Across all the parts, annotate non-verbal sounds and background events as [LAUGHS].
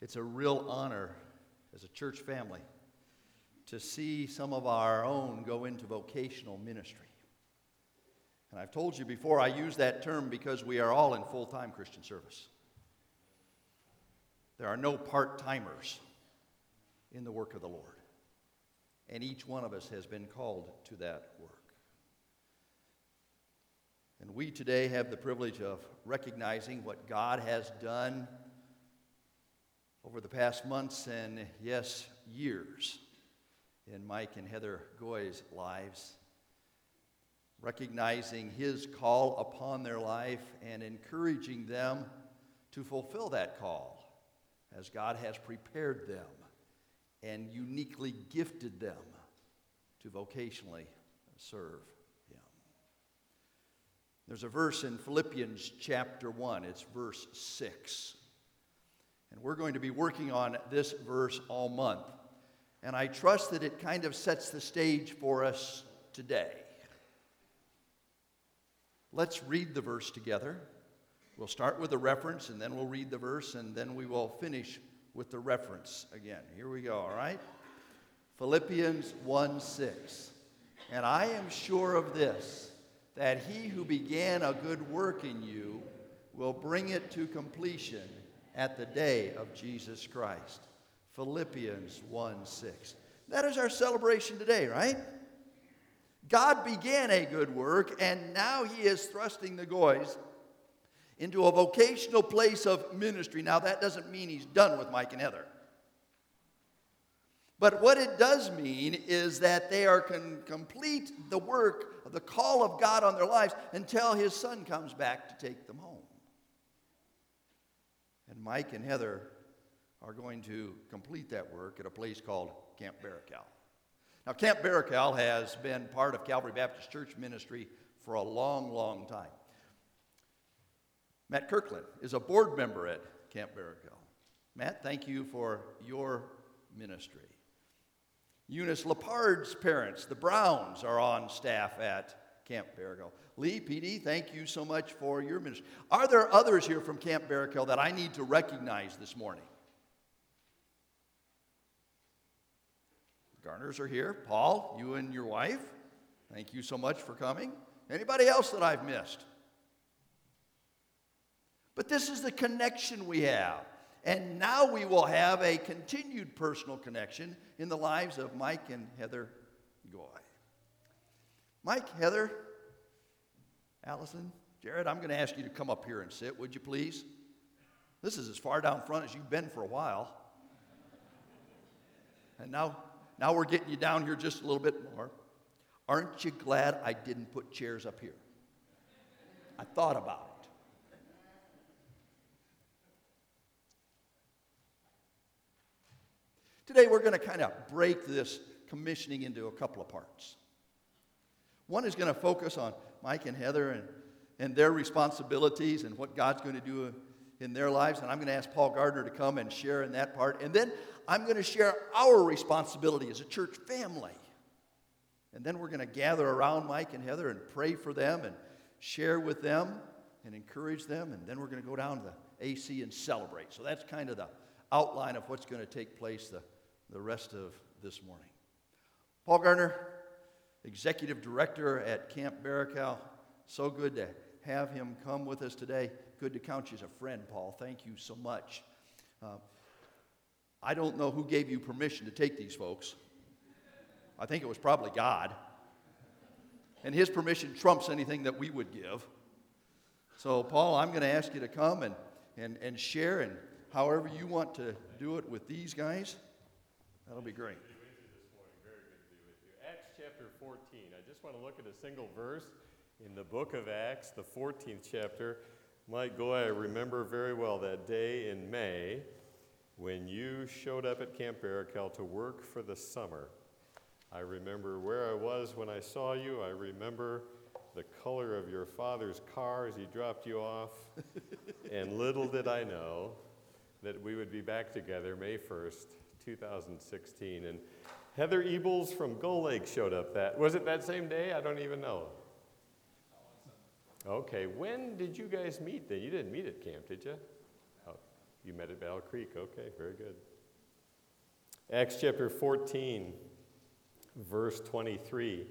It's a real honor as a church family to see some of our own go into vocational ministry. And I've told you before, I use that term because we are all in full time Christian service. There are no part timers in the work of the Lord. And each one of us has been called to that work. And we today have the privilege of recognizing what God has done over the past months and, yes, years in Mike and Heather Goy's lives, recognizing his call upon their life and encouraging them to fulfill that call as God has prepared them and uniquely gifted them to vocationally serve Him. There's a verse in Philippians chapter 1, it's verse 6. And we're going to be working on this verse all month. And I trust that it kind of sets the stage for us today. Let's read the verse together. We'll start with a reference and then we'll read the verse and then we will finish with the reference again. Here we go, all right? Philippians 1 6. And I am sure of this, that he who began a good work in you will bring it to completion at the day of Jesus Christ. Philippians 1 6. That is our celebration today, right? God began a good work, and now he is thrusting the Goys into a vocational place of ministry. Now, that doesn't mean he's done with Mike and Heather. But what it does mean is that they are can complete the work, the call of God on their lives until his son comes back to take them home. And Mike and Heather are going to complete that work at a place called Camp Barakel. Now, Camp Barakel has been part of Calvary Baptist Church ministry for a long, long time. Matt Kirkland is a board member at Camp Barakel. Matt, thank you for your ministry. Eunice Lepard's parents, the Browns, are on staff at Camp Barakel. Lee, PD, thank you so much for your ministry. Are there others here from Camp Barakel that I need to recognize this morning? Gardners are here. Paul, you and your wife, thank you so much for coming. Anybody else that I've missed? But this is the connection we have. And now we will have a continued personal connection in the lives of Mike and Heather Goy. Mike, Heather, Addison, Jared, I'm going to ask you to come up here and sit, would you please? This is as far down front as you've been for a while. And now, now we're getting you down here just a little bit more. Aren't you glad I didn't put chairs up here? I thought about it. Today, we're going to kind of break this commissioning into a couple of parts. One is going to focus on Mike and Heather and, and their responsibilities and what God's going to do in their lives. And I'm going to ask Paul Gardner to come and share in that part. And then I'm going to share our responsibility as a church family. And then we're going to gather around Mike and Heather and pray for them and share with them and encourage them. And then we're going to go down to the AC and celebrate. So that's kind of the outline of what's going to take place the the rest of this morning. Paul Gardner, Executive Director at Camp Barakel. So good to have him come with us today. Good to count you as a friend, Paul. Thank you so much. Uh, I don't know who gave you permission to take these folks. I think it was probably God. And his permission trumps anything that we would give. So, Paul, I'm going to ask you to come and, and, and share, and however you want to do it with these guys. That'll be great. Chapter 14. I just want to look at a single verse in the book of Acts, the 14th chapter. Mike Goy, I remember very well that day in May when you showed up at Camp Barakel to work for the summer. I remember where I was when I saw you. I remember the color of your father's car as he dropped you off. [LAUGHS] and little did I know that we would be back together May 1st 2016. And Heather Ebels from Gull Lake showed up that. Was it that same day? I don't even know. Okay, when did you guys meet then? You didn't meet at camp, did you? Oh, You met at Battle Creek. Okay, very good. Acts chapter 14, verse 23.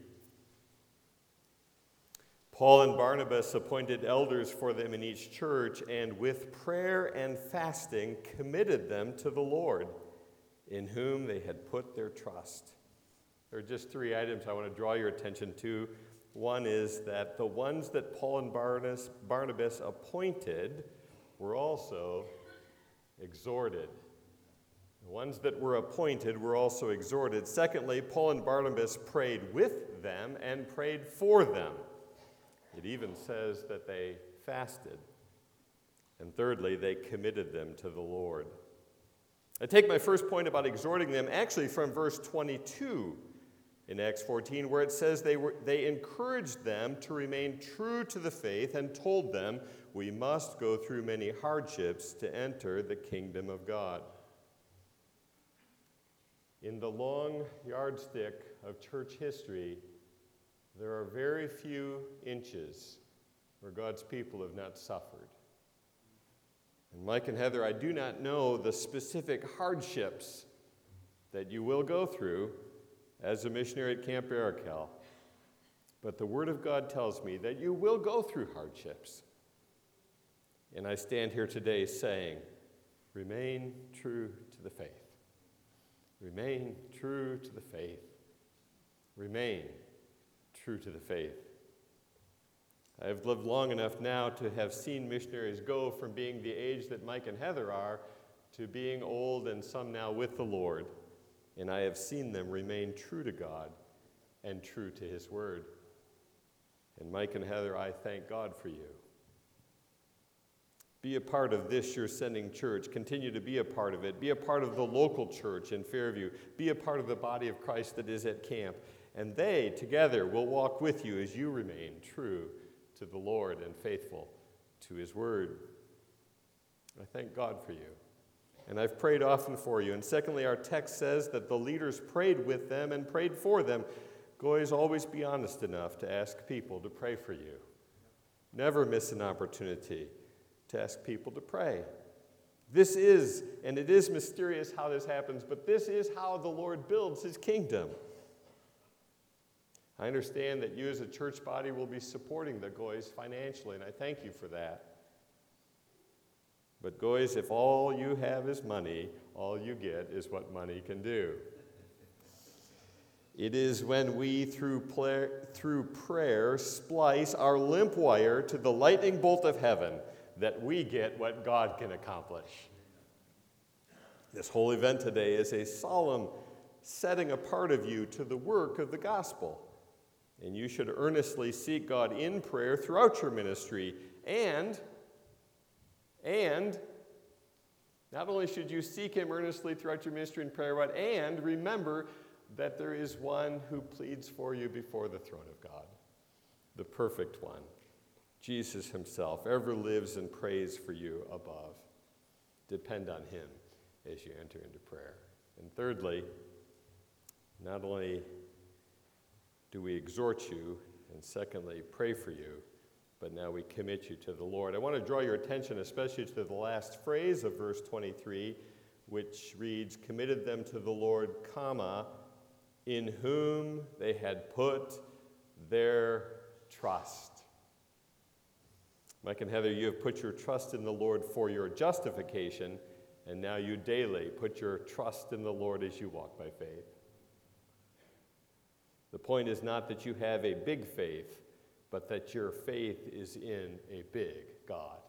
Paul and Barnabas appointed elders for them in each church, and with prayer and fasting committed them to the Lord, in whom they had put their trust. There are just three items I want to draw your attention to. One is that the ones that Paul and Barnabas, Barnabas appointed were also exhorted. The ones that were appointed were also exhorted. Secondly, Paul and Barnabas prayed with them and prayed for them. It even says that they fasted. And thirdly, they committed them to the Lord. I take my first point about exhorting them actually from verse 22 in Acts 14, where it says they, were, they encouraged them to remain true to the faith and told them, We must go through many hardships to enter the kingdom of God. In the long yardstick of church history, there are very few inches where God's people have not suffered. And Mike and Heather, I do not know the specific hardships that you will go through as a missionary at Camp Barakel. But the Word of God tells me that you will go through hardships. And I stand here today saying, remain true to the faith. Remain true to the faith. Remain true to the faith. I have lived long enough now to have seen missionaries go from being the age that Mike and Heather are to being old and some now with the Lord and I have seen them remain true to God and true to His Word. And Mike and Heather, I thank God for you. Be a part of this, your sending church. Continue to be a part of it. Be a part of the local church in Fairview. Be a part of the body of Christ that is at camp. And they together will walk with you as you remain true to the Lord and faithful to His Word. I thank God for you and I've prayed often for you. And secondly, our text says that the leaders prayed with them and prayed for them. Guys, always be honest enough to ask people to pray for you. Never miss an opportunity to ask people to pray. This is, and it is mysterious how this happens, but this is how the Lord builds his kingdom. I understand that you as a church body will be supporting the Goys financially, and I thank you for that. But, guys, if all you have is money, all you get is what money can do. It is when we, through, through prayer, splice our limp wire to the lightning bolt of heaven that we get what God can accomplish. This whole event today is a solemn setting apart of you to the work of the gospel. And you should earnestly seek God in prayer throughout your ministry and and not only should you seek him earnestly throughout your ministry and prayer, but and remember that there is one who pleads for you before the throne of God, the perfect one. Jesus himself ever lives and prays for you above. Depend on him as you enter into prayer. And thirdly, not only do we exhort you, and secondly, pray for you, but now we commit you to the Lord. I want to draw your attention especially to the last phrase of verse 23, which reads, Committed them to the Lord, comma, in whom they had put their trust. Mike and Heather, you have put your trust in the Lord for your justification, and now you daily put your trust in the Lord as you walk by faith. The point is not that you have a big faith, but that your faith is in a big God.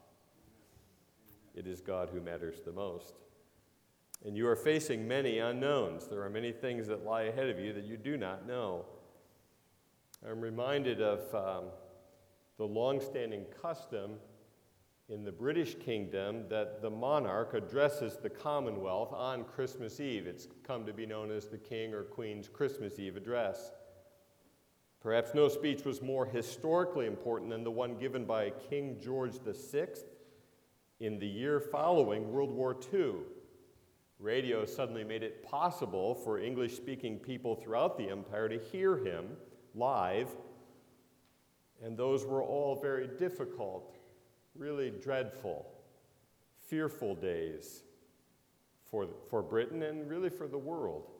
It is God who matters the most. And you are facing many unknowns. There are many things that lie ahead of you that you do not know. I'm reminded of um, the long-standing custom in the British kingdom that the monarch addresses the Commonwealth on Christmas Eve. It's come to be known as the King or Queen's Christmas Eve address. Perhaps no speech was more historically important than the one given by King George VI in the year following World War II. Radio suddenly made it possible for English speaking people throughout the empire to hear him live, and those were all very difficult, really dreadful, fearful days for, for Britain and really for the world.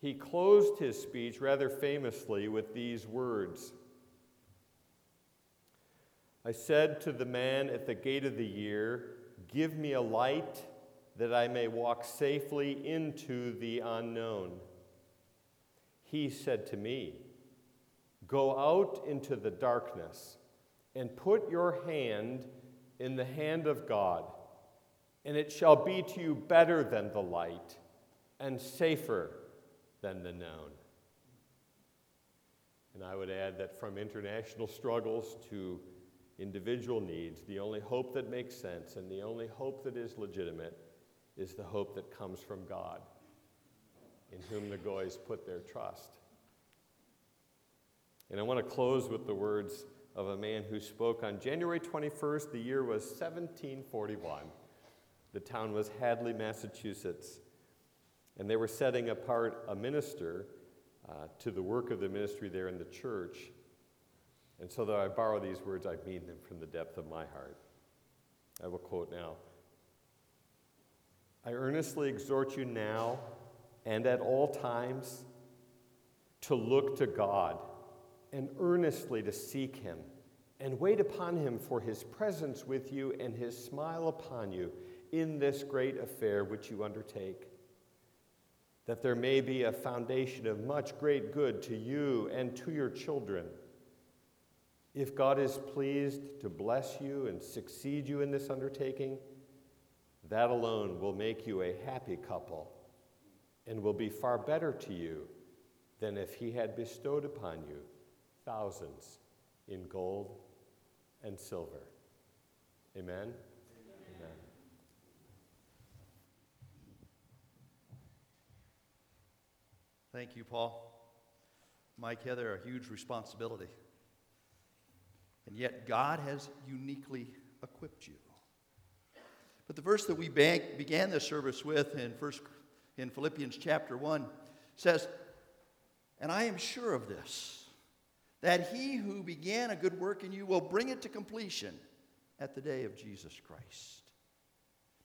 He closed his speech rather famously with these words I said to the man at the gate of the year, Give me a light that I may walk safely into the unknown. He said to me, Go out into the darkness and put your hand in the hand of God, and it shall be to you better than the light and safer than the known. And I would add that from international struggles to individual needs, the only hope that makes sense and the only hope that is legitimate is the hope that comes from God, in whom the Goys put their trust. And I want to close with the words of a man who spoke on January 21st. The year was 1741. The town was Hadley, Massachusetts. And they were setting apart a minister uh, to the work of the ministry there in the church. And so, though I borrow these words, I mean them from the depth of my heart. I will quote now I earnestly exhort you now and at all times to look to God and earnestly to seek Him and wait upon Him for His presence with you and His smile upon you in this great affair which you undertake. That there may be a foundation of much great good to you and to your children if God is pleased to bless you and succeed you in this undertaking, that alone will make you a happy couple and will be far better to you than if He had bestowed upon you thousands in gold and silver. Amen? Thank you, Paul. Mike, Heather, a huge responsibility. And yet, God has uniquely equipped you. But the verse that we began this service with in, first, in Philippians chapter 1 says, And I am sure of this, that he who began a good work in you will bring it to completion at the day of Jesus Christ.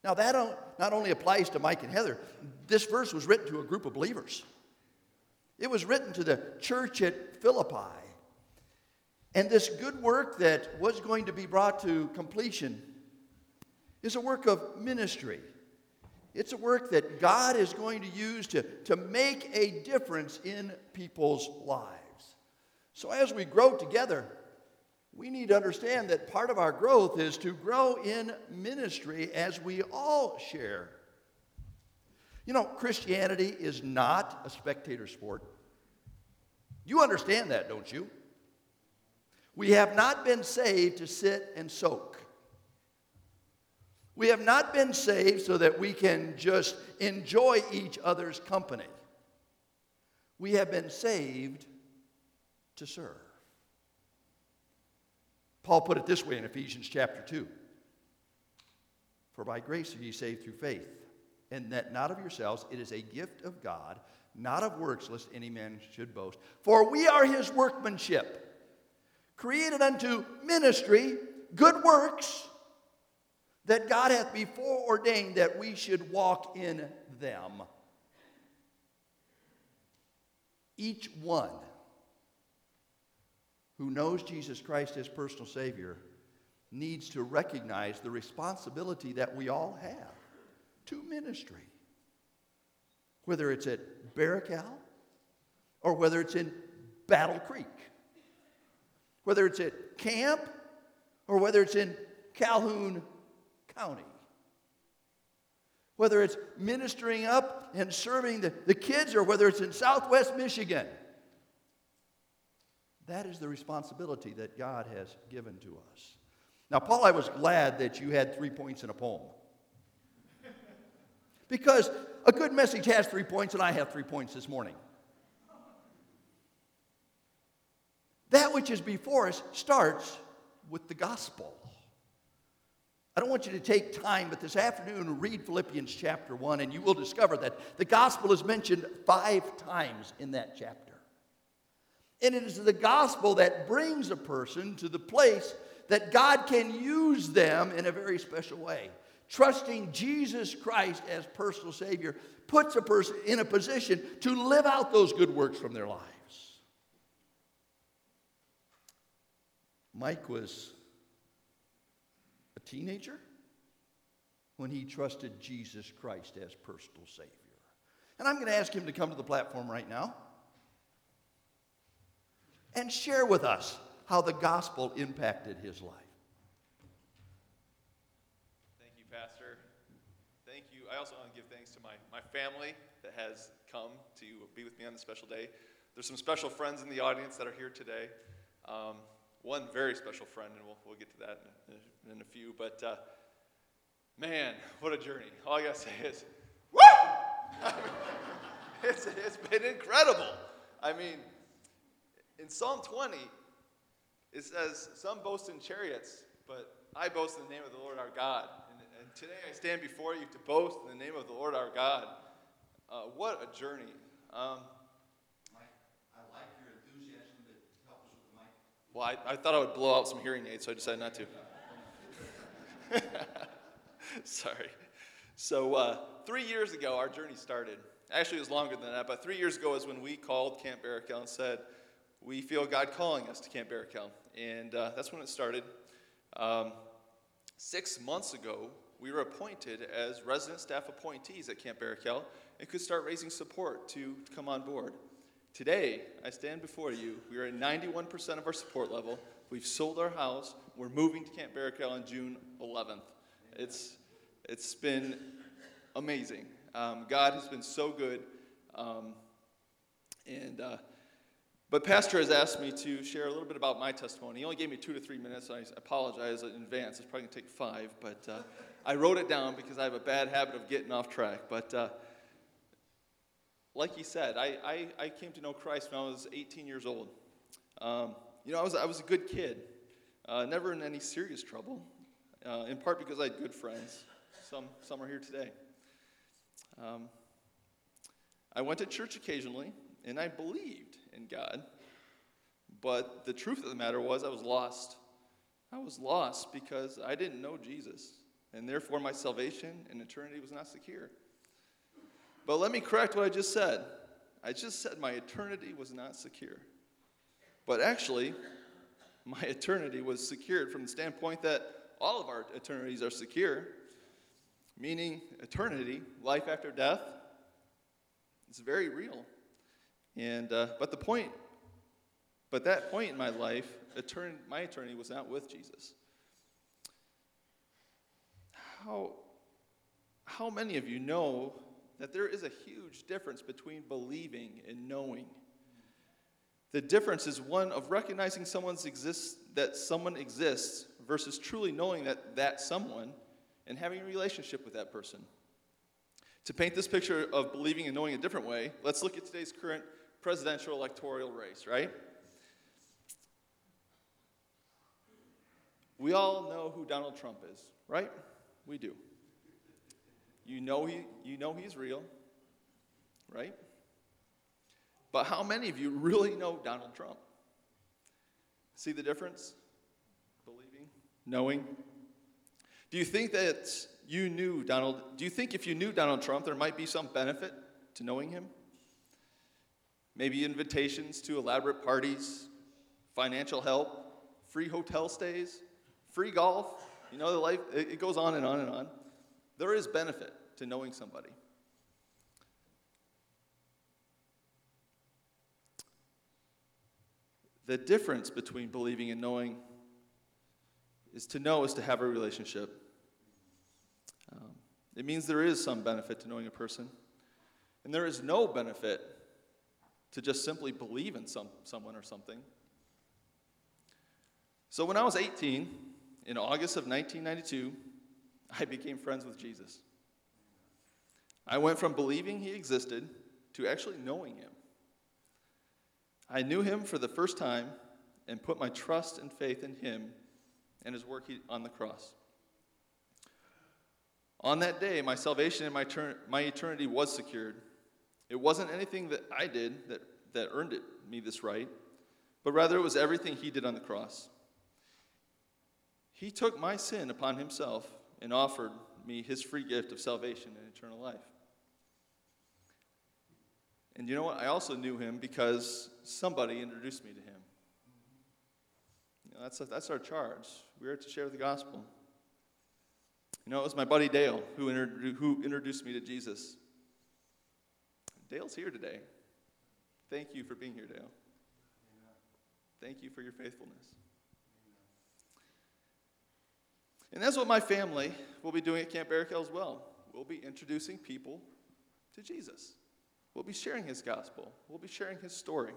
Now, that not only applies to Mike and Heather, this verse was written to a group of believers. It was written to the church at Philippi. And this good work that was going to be brought to completion is a work of ministry. It's a work that God is going to use to, to make a difference in people's lives. So, as we grow together, we need to understand that part of our growth is to grow in ministry as we all share. You know, Christianity is not a spectator sport. You understand that, don't you? We have not been saved to sit and soak. We have not been saved so that we can just enjoy each other's company. We have been saved to serve. Paul put it this way in Ephesians chapter 2 For by grace are ye saved through faith, and that not of yourselves, it is a gift of God, not of works, lest any man should boast. For we are his workmanship created unto ministry, good works that God hath before ordained that we should walk in them. Each one who knows Jesus Christ as personal Savior needs to recognize the responsibility that we all have to ministry. Whether it's at Barakel or whether it's in Battle Creek whether it's at camp or whether it's in Calhoun County. Whether it's ministering up and serving the, the kids or whether it's in southwest Michigan. That is the responsibility that God has given to us. Now, Paul, I was glad that you had three points in a poem. Because a good message has three points, and I have three points this morning. That which is before us starts with the gospel. I don't want you to take time, but this afternoon read Philippians chapter 1, and you will discover that the gospel is mentioned five times in that chapter. And it is the gospel that brings a person to the place that God can use them in a very special way. Trusting Jesus Christ as personal Savior puts a person in a position to live out those good works from their lives. Mike was a teenager when he trusted Jesus Christ as personal Savior. And I'm going to ask him to come to the platform right now and share with us how the gospel impacted his life. Thank you, Pastor. Thank you. I also want to give thanks to my, my family that has come to be with me on this special day. There's some special friends in the audience that are here today. Um, one very special friend, and we'll, we'll get to that in a, in a few. But uh, man, what a journey. All I got to say is, woo! [LAUGHS] it's, it's been incredible. I mean, in Psalm 20, it says, Some boast in chariots, but I boast in the name of the Lord our God. Today I stand before you to boast in the name of the Lord our God. Uh, what a journey. Um, I like your enthusiasm to help us with the mic. well, I, I thought I would blow out some hearing aids, so I decided not to. [LAUGHS] Sorry. So, uh, three years ago, our journey started. Actually, it was longer than that, but three years ago is when we called Camp Barakel and said, We feel God calling us to Camp Barakel. And uh, that's when it started. Um, six months ago, we were appointed as resident staff appointees at Camp Barakel and could start raising support to, come on board. Today, I stand before you. We are at 91% of our support level. We've sold our house. We're moving to Camp Barakel on June 11th. It's, it's been amazing. Um, God has been so good. Um, and, uh, but Pastor has asked me to share a little bit about my testimony. He only gave me two to three minutes. I apologize in advance. It's probably going to take five, but uh, I wrote it down because I have a bad habit of getting off track. But uh, like he said, I, I, I, came to know Christ when I was 18 years old. Um, you know, I was, I was a good kid, uh, never in any serious trouble, uh, in part because I had good friends. Some, some are here today. Um, I went to church occasionally, and I believed in God. But the truth of the matter was, I was lost. I was lost because I didn't know Jesus, and therefore my salvation and eternity was not secure. But let me correct what I just said. I just said my eternity was not secure. But actually, my eternity was secured from the standpoint that all of our eternities are secure, meaning eternity, life after death, it's very real. And, uh, but the point, but that point in my life, etern- my eternity was not with Jesus. How, how many of you know that there is a huge difference between believing and knowing? The difference is one of recognizing someone's exists, that someone exists versus truly knowing that that someone and having a relationship with that person. To paint this picture of believing and knowing a different way, let's look at today's current presidential electoral race, right? We all know who Donald Trump is, right? We do. You know, he, you know he's real, right? But how many of you really know Donald Trump? See the difference? Believing, knowing. Do you think that you knew Donald? Do you think if you knew Donald Trump, there might be some benefit to knowing him? Maybe invitations to elaborate parties, financial help, free hotel stays, free golf. You know, the life, it goes on and on and on. There is benefit to knowing somebody. The difference between believing and knowing is to know is to have a relationship. Um, it means there is some benefit to knowing a person, and there is no benefit to just simply believe in some, someone or something. So when I was 18, in August of 1992, I became friends with Jesus. I went from believing he existed to actually knowing him. I knew him for the first time and put my trust and faith in him and his work on the cross. On that day, my salvation and my, ter- my eternity was secured. It wasn't anything that I did that, that earned it, me this right, but rather it was everything he did on the cross. He took my sin upon himself and offered me his free gift of salvation and eternal life. And you know what? I also knew him because somebody introduced me to him. You know, that's, that's our charge. We are to share the gospel. You know, it was my buddy Dale who, inter- who introduced me to Jesus. Dale's here today. Thank you for being here, Dale. Thank you for your faithfulness. And that's what my family will be doing at Camp Barakel as well. We'll be introducing people to Jesus. We'll be sharing his gospel. We'll be sharing his story.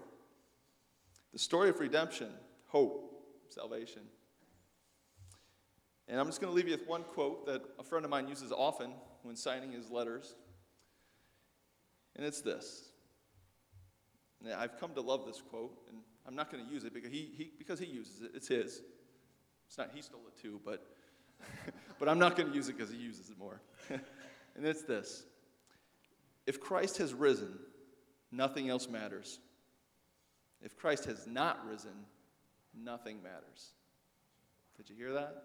The story of redemption, hope, salvation. And I'm just going to leave you with one quote that a friend of mine uses often when signing his letters. And it's this. I've come to love this quote, and I'm not going to use it because he, he, because he uses it. It's his. It's not he stole it too, but, [LAUGHS] but I'm not going to use it because he uses it more. [LAUGHS] and it's this If Christ has risen, nothing else matters. If Christ has not risen, nothing matters. Did you hear that?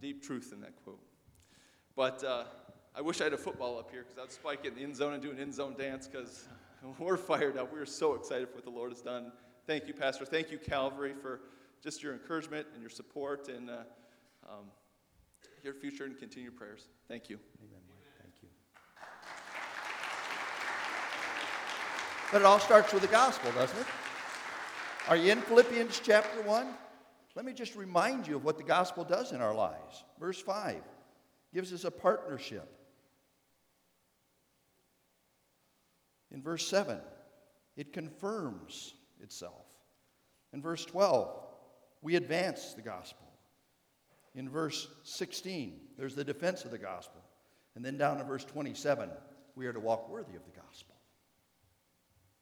Deep truth in that quote. But uh, I wish I had a football up here because I'd spike it in the end zone and do an end zone dance because [LAUGHS] we're fired up. We're so excited for what the Lord has done. Thank you, Pastor. Thank you, Calvary, for just your encouragement and your support and uh, um, your future and continued prayers. Thank you. Amen, Thank you. But it all starts with the gospel, doesn't it? Are you in Philippians chapter 1? Let me just remind you of what the gospel does in our lives. Verse 5 gives us a partnership. In verse 7, it confirms itself. In verse 12, we advance the gospel. In verse 16, there's the defense of the gospel. And then down to verse 27, we are to walk worthy of the gospel.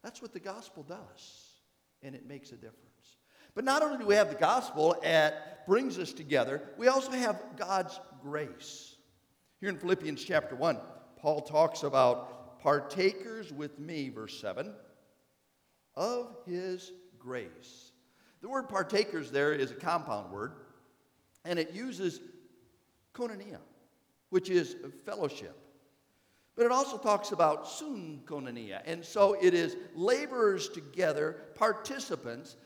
That's what the gospel does, and it makes a difference. But not only do we have the gospel that brings us together, we also have God's grace. Here in Philippians chapter 1, Paul talks about partakers with me, verse 7, of his grace. The word partakers there is a compound word, and it uses koinonia, which is fellowship. But it also talks about sunkoinonia, and so it is laborers together, participants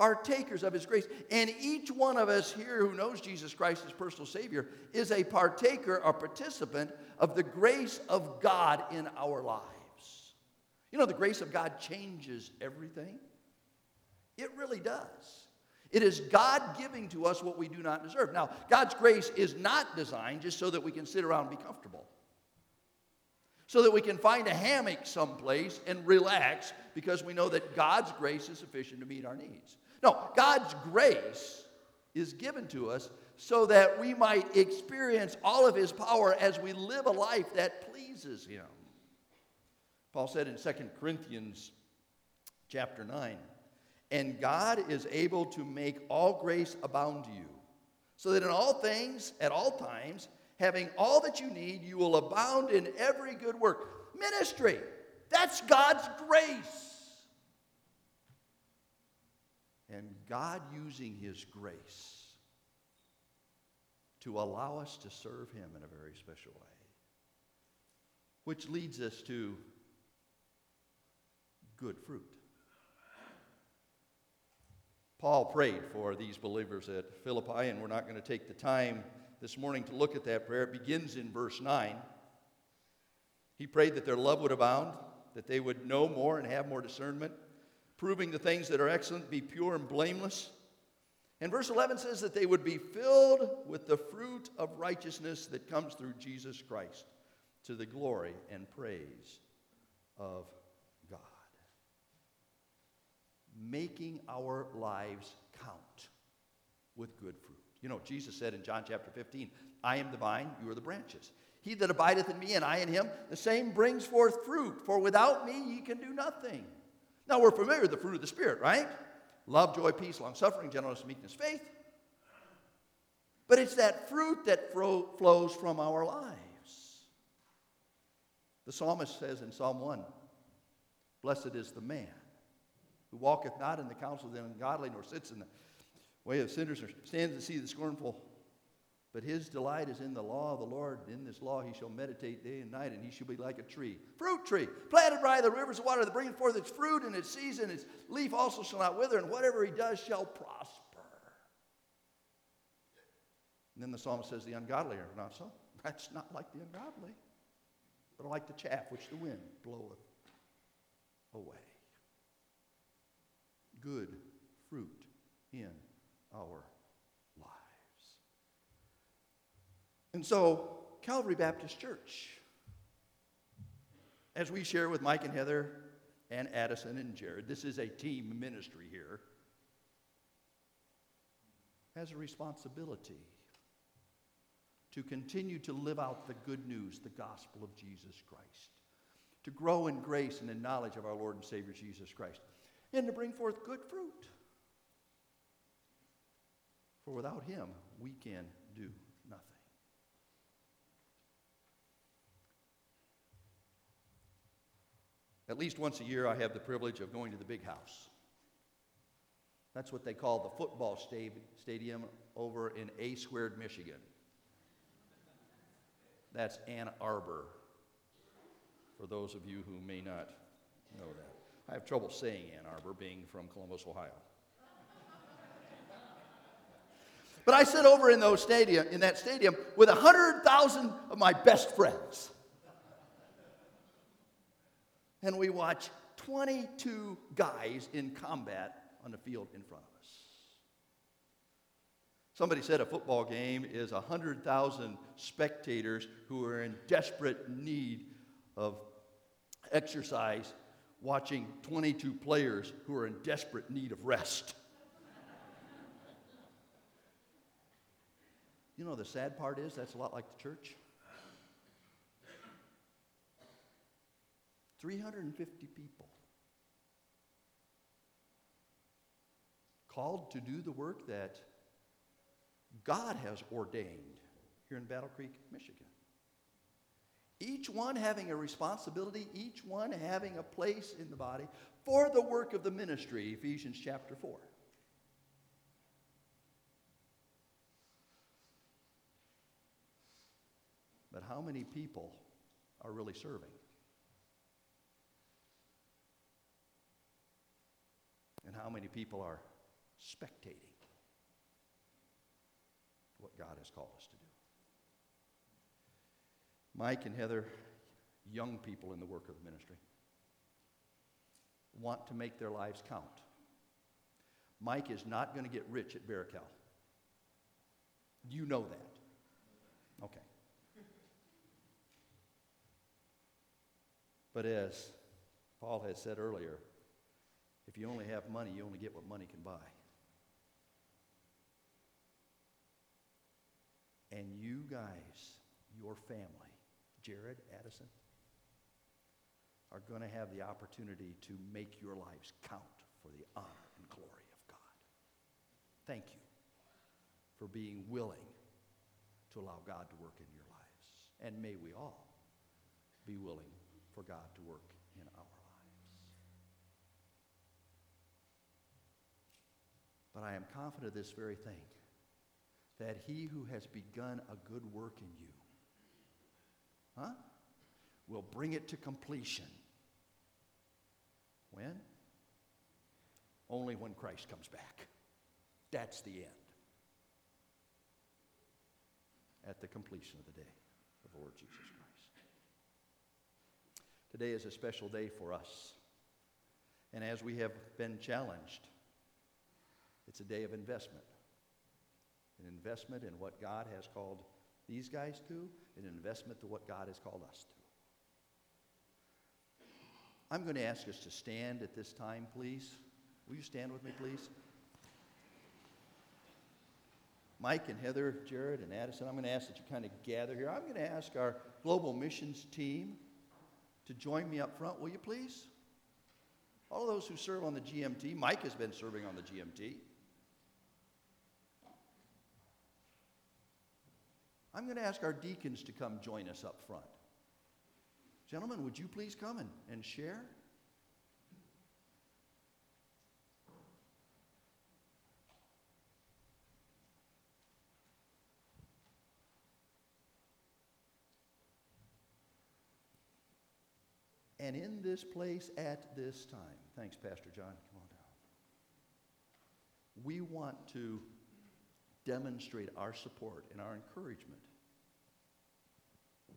partakers of his grace. And each one of us here who knows Jesus Christ as personal Savior is a partaker a participant of the grace of God in our lives. You know, the grace of God changes everything. It really does. It is God giving to us what we do not deserve. Now, God's grace is not designed just so that we can sit around and be comfortable. So that we can find a hammock someplace and relax because we know that God's grace is sufficient to meet our needs. No, God's grace is given to us so that we might experience all of his power as we live a life that pleases him. Paul said in 2 Corinthians chapter 9, and God is able to make all grace abound to you, so that in all things, at all times, having all that you need, you will abound in every good work. Ministry, that's God's grace and God using His grace to allow us to serve Him in a very special way. Which leads us to good fruit. Paul prayed for these believers at Philippi, and we're not going to take the time this morning to look at that prayer. It begins in verse 9. He prayed that their love would abound, that they would know more and have more discernment proving the things that are excellent, be pure and blameless. And verse 11 says that they would be filled with the fruit of righteousness that comes through Jesus Christ to the glory and praise of God. Making our lives count with good fruit. You know, Jesus said in John chapter 15, I am the vine, you are the branches. He that abideth in me and I in him, the same brings forth fruit, for without me ye can do nothing. Now we're familiar with the fruit of the Spirit, right? Love, joy, peace, long suffering, gentleness, meekness, faith. But it's that fruit that fro- flows from our lives. The psalmist says in Psalm 1 Blessed is the man who walketh not in the counsel of the ungodly, nor sits in the Way of sinners nor stands to see the scornful. But his delight is in the law of the Lord. In this law he shall meditate day and night, and he shall be like a tree, fruit tree, planted by the rivers of water that bringeth forth its fruit in its season. Its leaf also shall not wither, and whatever he does shall prosper. And then the psalmist says, The ungodly are not so. [LAUGHS] That's not like the ungodly, but like the chaff which the wind bloweth away. Good fruit in our lives. And so, Calvary Baptist Church, as we share with Mike and Heather and Addison and Jared, this is a team ministry here, has a responsibility to continue to live out the good news, the gospel of Jesus Christ, to grow in grace and in knowledge of our Lord and Savior Jesus Christ, and to bring forth good fruit. For without Him, we can do nothing. At least once a year, I have the privilege of going to the big house. That's what they call the football stadium over in A Squared, Michigan. That's Ann Arbor, for those of you who may not know that. I have trouble saying Ann Arbor, being from Columbus, Ohio. But I sit over in those stadium, in that stadium with 100,000 of my best friends. And we watch 22 guys in combat on the field in front of us. Somebody said a football game is 100,000 spectators who are in desperate need of exercise watching 22 players who are in desperate need of rest. you know, the sad part is that's a lot like the church. 350 people called to do the work that God has ordained here in Battle Creek, Michigan. Each one having a responsibility, each one having a place in the body for the work of the ministry, Ephesians chapter 4. But how many people are really serving? And how many people are spectating? what God has called us to do. Mike and Heather, young people in the work of the ministry, want to make their lives count. Mike is not going to get rich at Barakel. You know that. Okay. But as Paul has said earlier, if you only have money, you only get what money can buy. And you guys, your family, Jared, Addison, are going to have the opportunity to make your lives count for the honor and glory of God. Thank you for being willing to allow God to work in your lives. And may we all be willing for God to work in our lives. But I am confident of this very thing that he who has begun a good work in you huh, will bring it to completion. When? Only when Christ comes back. That's the end. At the completion of the day of the Lord Jesus Christ. Today is a special day for us. And as we have been challenged, it's a day of investment an investment in what God has called these guys to, and an investment to what God has called us to. I'm going to ask us to stand at this time, please. Will you stand with me, please? Mike and Heather, Jared and Addison, I'm going to ask that you kind of gather here. I'm going to ask our global missions team to join me up front, will you please? All those who serve on the GMT, Mike has been serving on the GMT. I'm going to ask our deacons to come join us up front. Gentlemen, would you please come and, and share? and in this place at this time. Thanks, Pastor John. Come on down. We want to demonstrate our support and our encouragement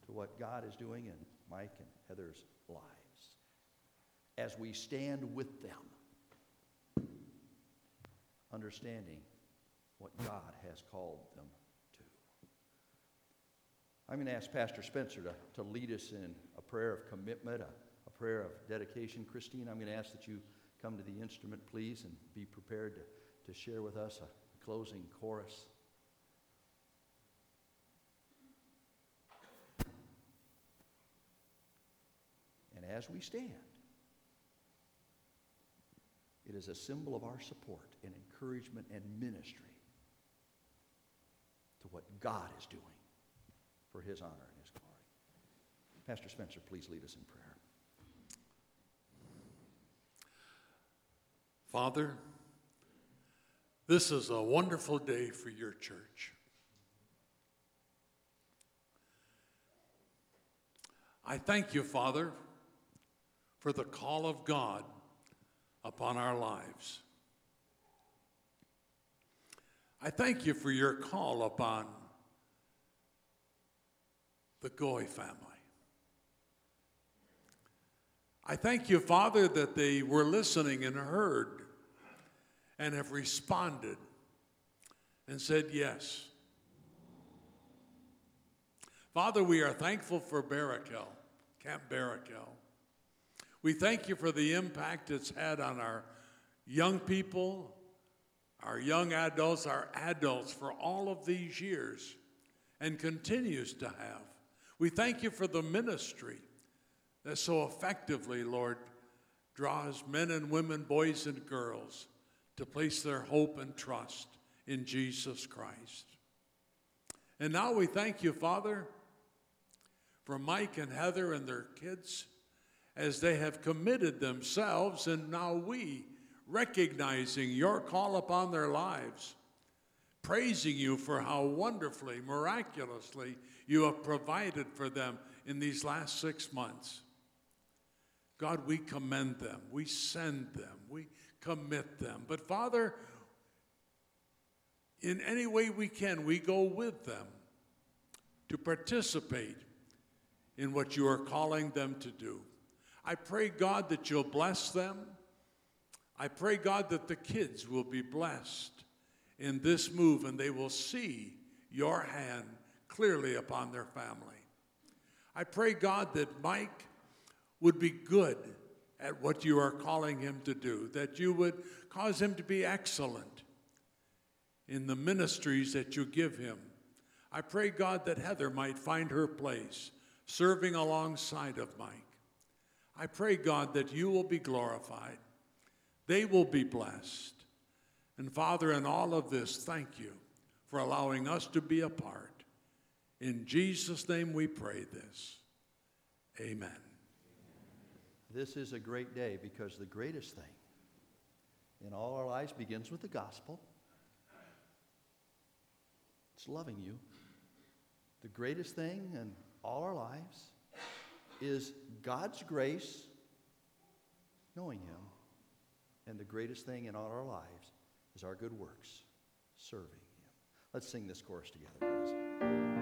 to what God is doing in Mike and Heather's lives as we stand with them, understanding what God has called them to. I'm going to ask Pastor Spencer to, to lead us in a prayer of commitment, a, a prayer of dedication. Christine, I'm going to ask that you come to the instrument, please, and be prepared to, to share with us a closing chorus. And as we stand, it is a symbol of our support and encouragement and ministry to what God is doing for his honor and his glory. Pastor Spencer, please lead us in prayer. Father, this is a wonderful day for your church. I thank you, Father, for the call of God upon our lives. I thank you for your call upon the Goy family. I thank you, Father, that they were listening and heard and have responded and said yes. Father, we are thankful for Barakel, Camp Barakel. We thank you for the impact it's had on our young people, our young adults, our adults for all of these years and continues to have. We thank you for the ministry that so effectively, Lord, draws men and women, boys and girls to place their hope and trust in Jesus Christ. And now we thank you, Father, for Mike and Heather and their kids as they have committed themselves, and now we, recognizing your call upon their lives, praising you for how wonderfully, miraculously you have provided for them in these last six months. God, we commend them, we send them, we commit them. But Father, in any way we can, we go with them to participate in what you are calling them to do. I pray, God, that you'll bless them. I pray, God, that the kids will be blessed in this move and they will see your hand clearly upon their family. I pray, God, that Mike would be good at what you are calling him to do, that you would cause him to be excellent in the ministries that you give him. I pray, God, that Heather might find her place serving alongside of Mike. I pray, God, that you will be glorified. They will be blessed. And Father, in all of this, thank you for allowing us to be a part. In Jesus' name we pray this. Amen. This is a great day because the greatest thing in all our lives begins with the gospel. It's loving you. The greatest thing in all our lives is God's grace, knowing Him. And the greatest thing in all our lives is our good works, serving Him. Let's sing this chorus together, please.